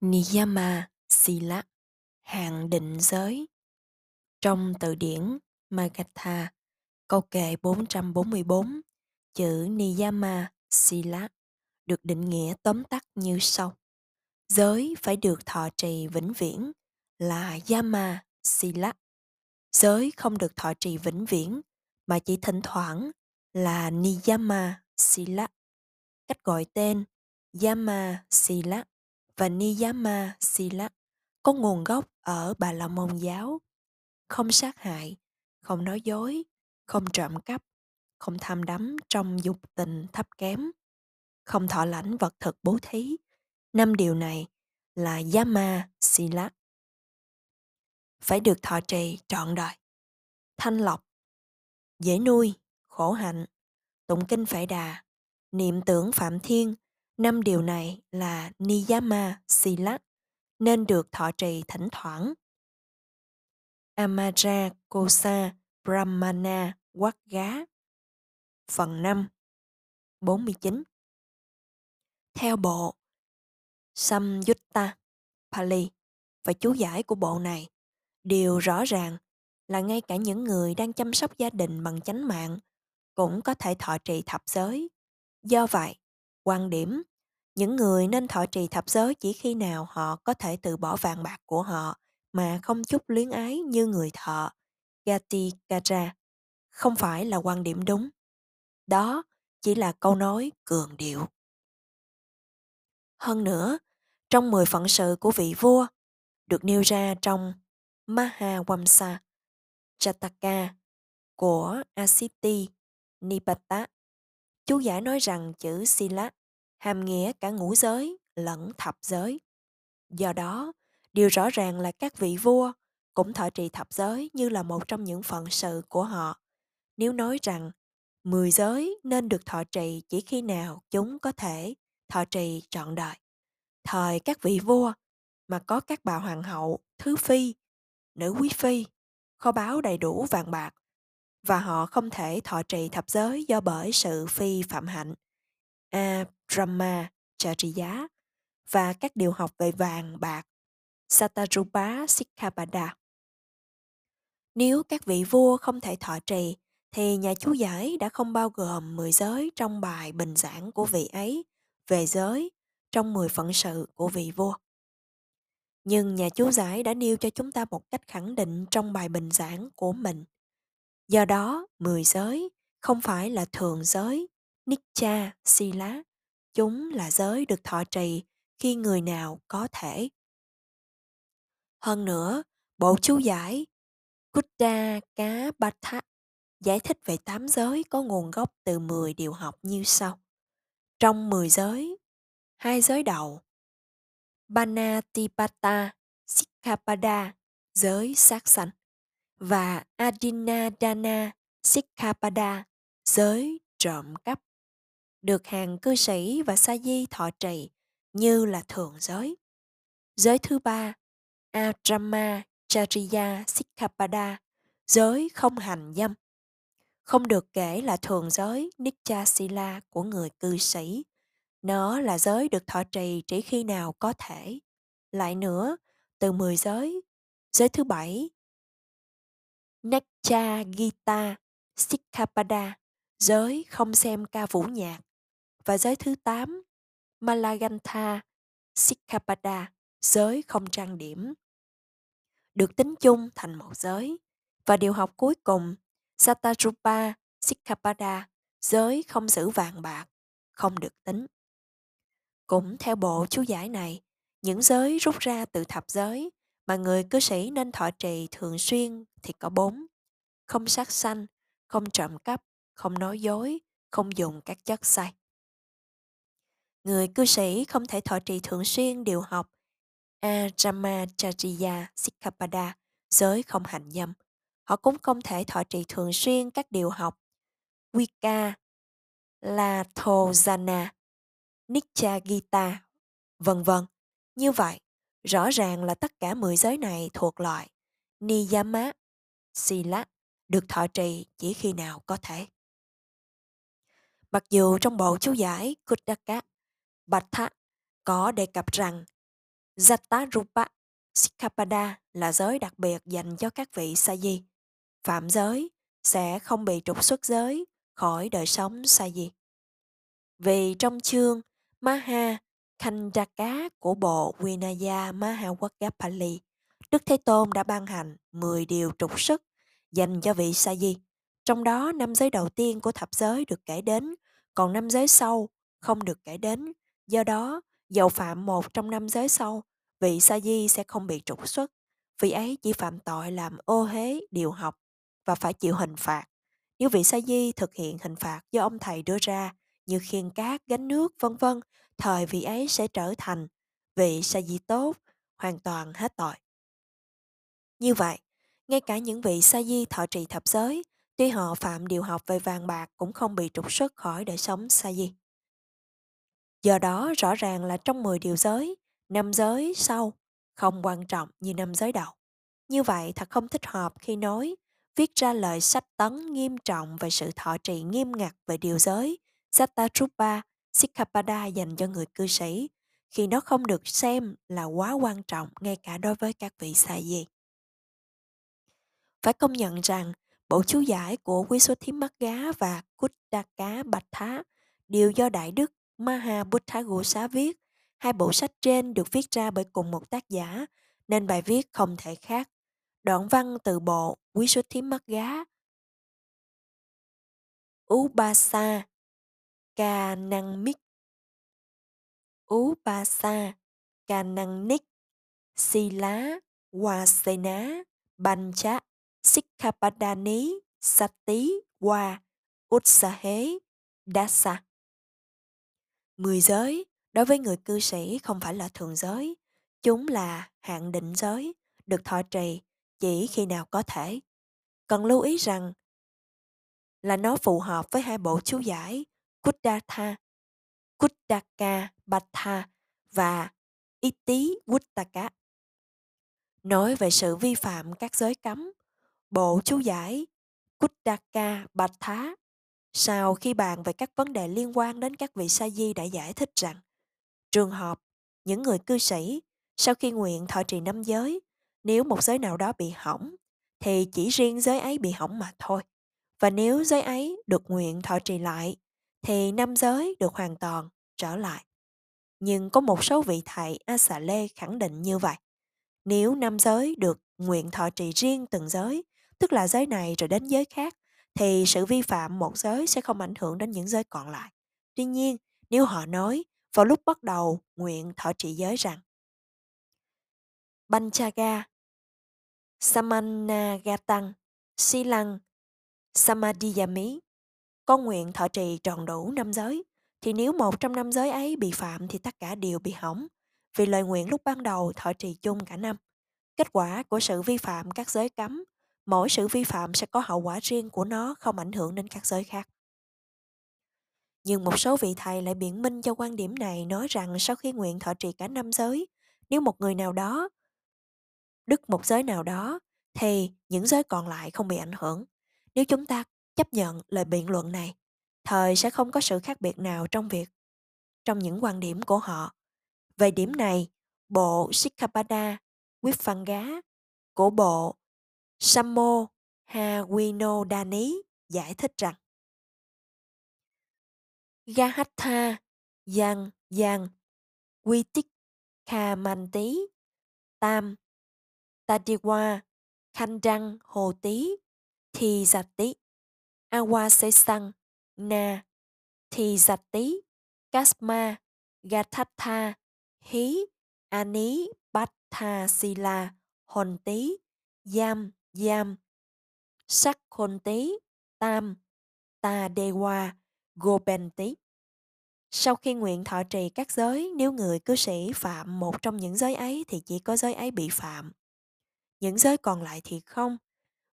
Niyama Sila Hạn định giới Trong từ điển Magatha, câu kệ 444, chữ Niyama Sila được định nghĩa tóm tắt như sau. Giới phải được thọ trì vĩnh viễn là Yama Sila. Giới không được thọ trì vĩnh viễn mà chỉ thỉnh thoảng là Niyama Sila. Cách gọi tên Yama Sila và Niyama Sila có nguồn gốc ở Bà La Môn giáo. Không sát hại, không nói dối, không trộm cắp, không tham đắm trong dục tình thấp kém, không thọ lãnh vật thực bố thí. Năm điều này là Yama Sila. Phải được thọ trì trọn đời. Thanh lọc, dễ nuôi, khổ hạnh, tụng kinh phải đà, niệm tưởng phạm thiên, Năm điều này là Niyama Sila, nên được thọ trì thỉnh thoảng. Amara Kosa Brahmana Quát Gá Phần 5 49 Theo bộ Samyutta Pali và chú giải của bộ này, điều rõ ràng là ngay cả những người đang chăm sóc gia đình bằng chánh mạng cũng có thể thọ trì thập giới. Do vậy, quan điểm những người nên thọ trì thập giới chỉ khi nào họ có thể từ bỏ vàng bạc của họ mà không chút luyến ái như người thọ. Gati Kara không phải là quan điểm đúng. Đó chỉ là câu nói cường điệu. Hơn nữa, trong 10 phận sự của vị vua được nêu ra trong Mahawamsa Chataka của Asiti Nipata. Chú giải nói rằng chữ Sila hàm nghĩa cả ngũ giới lẫn thập giới. Do đó, điều rõ ràng là các vị vua cũng thọ trì thập giới như là một trong những phận sự của họ. Nếu nói rằng mười giới nên được thọ trì chỉ khi nào chúng có thể thọ trì trọn đời. Thời các vị vua mà có các bà hoàng hậu, thứ phi, nữ quý phi, kho báu đầy đủ vàng bạc và họ không thể thọ trì thập giới do bởi sự phi phạm hạnh À, Brahmacharya và các điều học về vàng bạc Satarupa Sikkhapada. Nếu các vị vua không thể thọ trì, thì nhà chú giải đã không bao gồm 10 giới trong bài bình giảng của vị ấy về giới trong 10 phận sự của vị vua. Nhưng nhà chú giải đã nêu cho chúng ta một cách khẳng định trong bài bình giảng của mình. Do đó, 10 giới không phải là thường giới, Nikcha, Sila, Chúng là giới được thọ trì khi người nào có thể. Hơn nữa, bộ chú giải Kutta Cá Bhatha giải thích về tám giới có nguồn gốc từ 10 điều học như sau. Trong 10 giới, hai giới đầu Banatipata Sikkhapada giới sát sanh và Adinadana Sikkhapada giới trộm cắp được hàng cư sĩ và sa di thọ trì như là thường giới. Giới thứ ba, Atrama Chariya Sikkhapada, giới không hành dâm. Không được kể là thường giới Nityasila của người cư sĩ. Nó là giới được thọ trì chỉ khi nào có thể. Lại nữa, từ 10 giới, giới thứ bảy, Nakcha Gita Sikkhapada, giới không xem ca vũ nhạc và giới thứ 8, Malagantha Sikkhapada, giới không trang điểm. Được tính chung thành một giới. Và điều học cuối cùng, Satarupa Sikkhapada, giới không giữ vàng bạc, không được tính. Cũng theo bộ chú giải này, những giới rút ra từ thập giới mà người cư sĩ nên thọ trì thường xuyên thì có bốn. Không sát sanh, không trộm cắp, không nói dối, không dùng các chất say. Người cư sĩ không thể thọ trì thường xuyên điều học Aramacharya Sikapada giới không hạnh dâm. Họ cũng không thể thọ trì thường xuyên các điều học Vika Lathojana, Nikcha Gita, vân vân. Như vậy, rõ ràng là tất cả 10 giới này thuộc loại Niyama, Sila, được thọ trì chỉ khi nào có thể. Mặc dù trong bộ chú giải Kuttaka Bhattha có đề cập rằng Jatarupa Sikkhapada là giới đặc biệt dành cho các vị sa di. Phạm giới sẽ không bị trục xuất giới khỏi đời sống sa di. Vì trong chương Maha Khandaka của bộ Vinaya Mahawakapali, Đức Thế Tôn đã ban hành 10 điều trục xuất dành cho vị sa di. Trong đó năm giới đầu tiên của thập giới được kể đến, còn năm giới sau không được kể đến. Do đó, dầu phạm một trong năm giới sau, vị sa di sẽ không bị trục xuất. Vị ấy chỉ phạm tội làm ô hế điều học và phải chịu hình phạt. Nếu vị sa di thực hiện hình phạt do ông thầy đưa ra như khiên cát, gánh nước, vân vân, thời vị ấy sẽ trở thành vị sa di tốt, hoàn toàn hết tội. Như vậy, ngay cả những vị sa di thọ trì thập giới, tuy họ phạm điều học về vàng bạc cũng không bị trục xuất khỏi đời sống sa di. Do đó, rõ ràng là trong 10 điều giới, năm giới sau không quan trọng như năm giới đầu. Như vậy thật không thích hợp khi nói viết ra lời sách tấn nghiêm trọng về sự thọ trì nghiêm ngặt về điều giới Sattvarupa Sikkhapada dành cho người cư sĩ khi nó không được xem là quá quan trọng ngay cả đối với các vị sa di. Phải công nhận rằng bộ chú giải của Quý số thím mắt gá và Kuttaka Bạch Thá đều do Đại Đức Maha viết. Hai bộ sách trên được viết ra bởi cùng một tác giả, nên bài viết không thể khác. Đoạn văn từ bộ Quý số thím mắt gá. Ubasa Kanangmik Ubasa Kanangnik Sila Wasena Bancha Sikhapadani Sati Wa Utsahe Dasa. Mười giới đối với người cư sĩ không phải là thường giới, chúng là hạn định giới, được thọ trì chỉ khi nào có thể. Cần lưu ý rằng là nó phù hợp với hai bộ chú giải Kuddhatha, Kuddaka Batha và Iti Wuttaka. Nói về sự vi phạm các giới cấm, bộ chú giải Kuddaka Batha sau khi bàn về các vấn đề liên quan đến các vị sa di đã giải thích rằng, trường hợp những người cư sĩ sau khi nguyện thọ trì năm giới, nếu một giới nào đó bị hỏng, thì chỉ riêng giới ấy bị hỏng mà thôi. Và nếu giới ấy được nguyện thọ trì lại, thì năm giới được hoàn toàn trở lại. Nhưng có một số vị thầy a xà lê khẳng định như vậy, nếu năm giới được nguyện thọ trì riêng từng giới, tức là giới này rồi đến giới khác thì sự vi phạm một giới sẽ không ảnh hưởng đến những giới còn lại. Tuy nhiên, nếu họ nói vào lúc bắt đầu nguyện thọ trì giới rằng Banchaga, Samanagatan, Silang, Samadhiyami con nguyện thọ trì tròn đủ năm giới, thì nếu một trong năm giới ấy bị phạm thì tất cả đều bị hỏng, vì lời nguyện lúc ban đầu thọ trì chung cả năm. Kết quả của sự vi phạm các giới cấm mỗi sự vi phạm sẽ có hậu quả riêng của nó không ảnh hưởng đến các giới khác. Nhưng một số vị thầy lại biện minh cho quan điểm này nói rằng sau khi nguyện thọ trì cả năm giới, nếu một người nào đó đứt một giới nào đó thì những giới còn lại không bị ảnh hưởng. Nếu chúng ta chấp nhận lời biện luận này, thời sẽ không có sự khác biệt nào trong việc trong những quan điểm của họ. Về điểm này, bộ Sikkhapada Vipanga của bộ Sammo Hawinodani giải thích rằng Gahatha Yang Yang, Vitik Khamanti Tam Tadiwa Khandang Hồ Tí Thì Giặt Tí Awasesang Na Thì Giặt Tí Kasma Gathatha Hí Ani Bhatha Sila Hồn Tí Yam Giam, Sắc Khôn Tam, Ta Đê Hoa, Gopenti. Sau khi nguyện thọ trì các giới, nếu người cư sĩ phạm một trong những giới ấy thì chỉ có giới ấy bị phạm. Những giới còn lại thì không.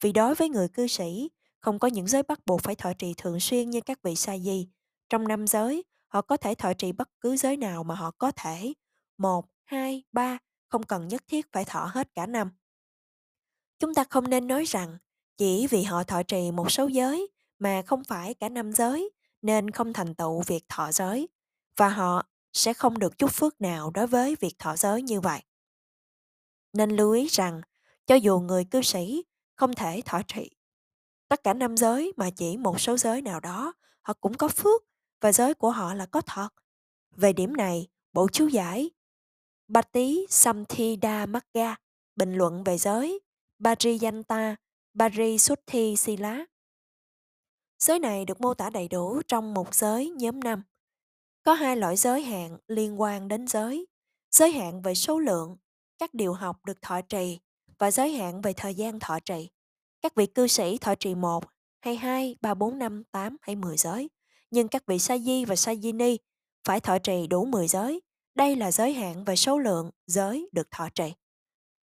Vì đối với người cư sĩ, không có những giới bắt buộc phải thọ trì thường xuyên như các vị sa di. Trong năm giới, họ có thể thọ trì bất cứ giới nào mà họ có thể. Một, hai, ba, không cần nhất thiết phải thọ hết cả năm. Chúng ta không nên nói rằng chỉ vì họ thọ trì một số giới mà không phải cả năm giới nên không thành tựu việc thọ giới và họ sẽ không được chút phước nào đối với việc thọ giới như vậy. Nên lưu ý rằng, cho dù người cư sĩ không thể thọ trì tất cả năm giới mà chỉ một số giới nào đó, họ cũng có phước và giới của họ là có thật. Về điểm này, bộ chú giải Bati Samthidhamagga bình luận về giới Parijanta Parisuddhi Sila. Giới này được mô tả đầy đủ trong một giới nhóm 5. Có hai loại giới hạn liên quan đến giới. Giới hạn về số lượng, các điều học được thọ trì và giới hạn về thời gian thọ trì. Các vị cư sĩ thọ trì 1, hay 2, 3, 4, 5, 8 hay 10 giới. Nhưng các vị sa di và sa di ni phải thọ trì đủ 10 giới. Đây là giới hạn về số lượng giới được thọ trì.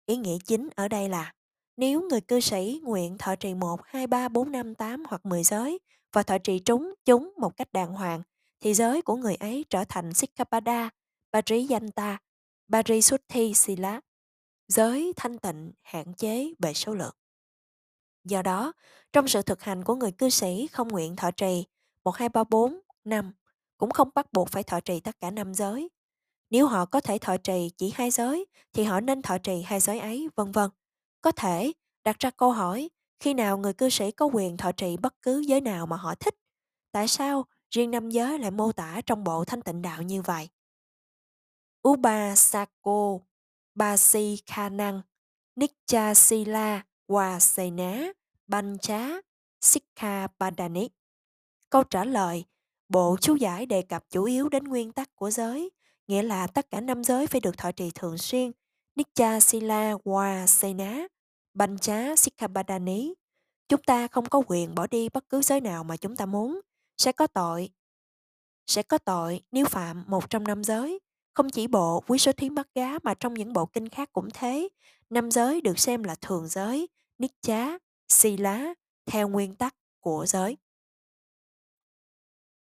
Ý nghĩa chính ở đây là nếu người cư sĩ nguyện thọ trì 1, 2, 3, 4, 5, 8 hoặc 10 giới và thọ trì trúng chúng một cách đàng hoàng, thì giới của người ấy trở thành Sikkhapada, Parijanta, Parisuddhi Sila, giới thanh tịnh hạn chế về số lượng. Do đó, trong sự thực hành của người cư sĩ không nguyện thọ trì 1, 2, 3, 4, 5 cũng không bắt buộc phải thọ trì tất cả năm giới. Nếu họ có thể thọ trì chỉ hai giới thì họ nên thọ trì hai giới ấy, vân vân. Có thể đặt ra câu hỏi khi nào người cư sĩ có quyền thọ trì bất cứ giới nào mà họ thích. Tại sao riêng năm giới lại mô tả trong bộ thanh tịnh đạo như vậy? Upasako, Basi Khanang, Nikcha Sila, Wasena, Bancha, Sikha Padani. Câu trả lời, bộ chú giải đề cập chủ yếu đến nguyên tắc của giới, nghĩa là tất cả năm giới phải được thọ trì thường xuyên. Nikcha Sila Wasena, Bancha Sikkhapadani. Chúng ta không có quyền bỏ đi bất cứ giới nào mà chúng ta muốn, sẽ có tội. Sẽ có tội nếu phạm một trong năm giới. Không chỉ bộ quý số thí mắt gá mà trong những bộ kinh khác cũng thế. Năm giới được xem là thường giới, niết chá, si lá, theo nguyên tắc của giới.